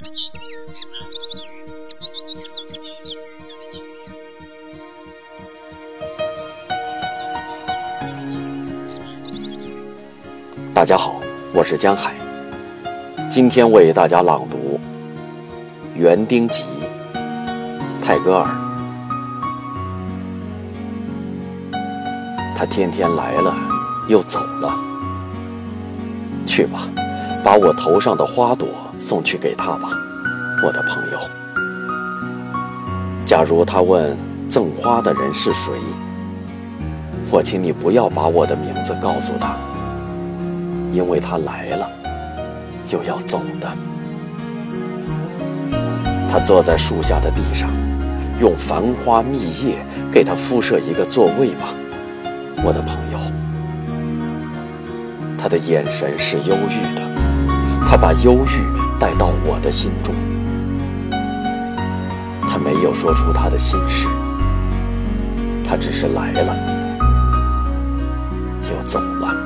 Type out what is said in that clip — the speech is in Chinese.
大家好，我是江海，今天为大家朗读《园丁集》泰戈尔。他天天来了，又走了。去吧，把我头上的花朵送去给他吧，我的朋友。假如他问赠花的人是谁，我请你不要把我的名字告诉他。因为他来了，又要走的。他坐在树下的地上，用繁花密叶给他铺设一个座位吧，我的朋友。他的眼神是忧郁的，他把忧郁带到我的心中。他没有说出他的心事，他只是来了，又走了。